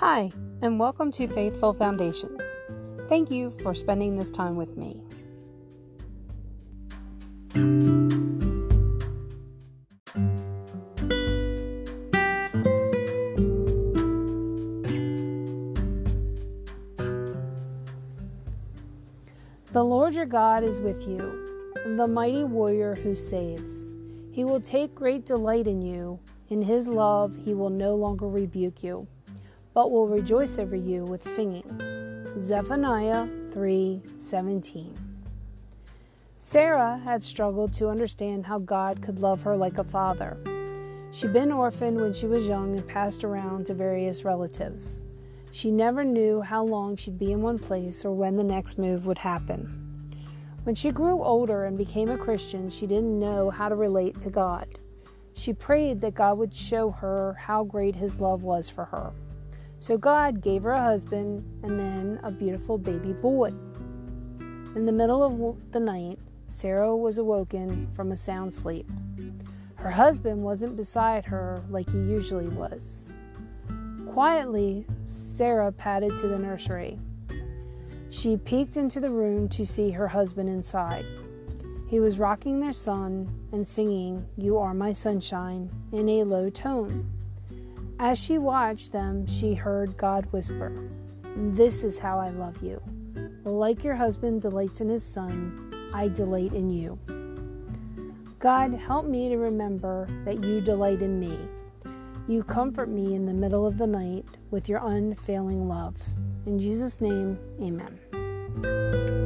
Hi, and welcome to Faithful Foundations. Thank you for spending this time with me. The Lord your God is with you, the mighty warrior who saves. He will take great delight in you. In his love, he will no longer rebuke you, but will rejoice over you with singing. Zephaniah 3:17. Sarah had struggled to understand how God could love her like a father. She'd been orphaned when she was young and passed around to various relatives. She never knew how long she'd be in one place or when the next move would happen. When she grew older and became a Christian, she didn't know how to relate to God. She prayed that God would show her how great His love was for her. So God gave her a husband and then a beautiful baby boy. In the middle of the night, Sarah was awoken from a sound sleep. Her husband wasn't beside her like he usually was. Quietly, Sarah padded to the nursery. She peeked into the room to see her husband inside. He was rocking their son and singing, You Are My Sunshine, in a low tone. As she watched them, she heard God whisper, This is how I love you. Like your husband delights in his son, I delight in you. God, help me to remember that you delight in me you comfort me in the middle of the night with your unfailing love. In Jesus' name, amen.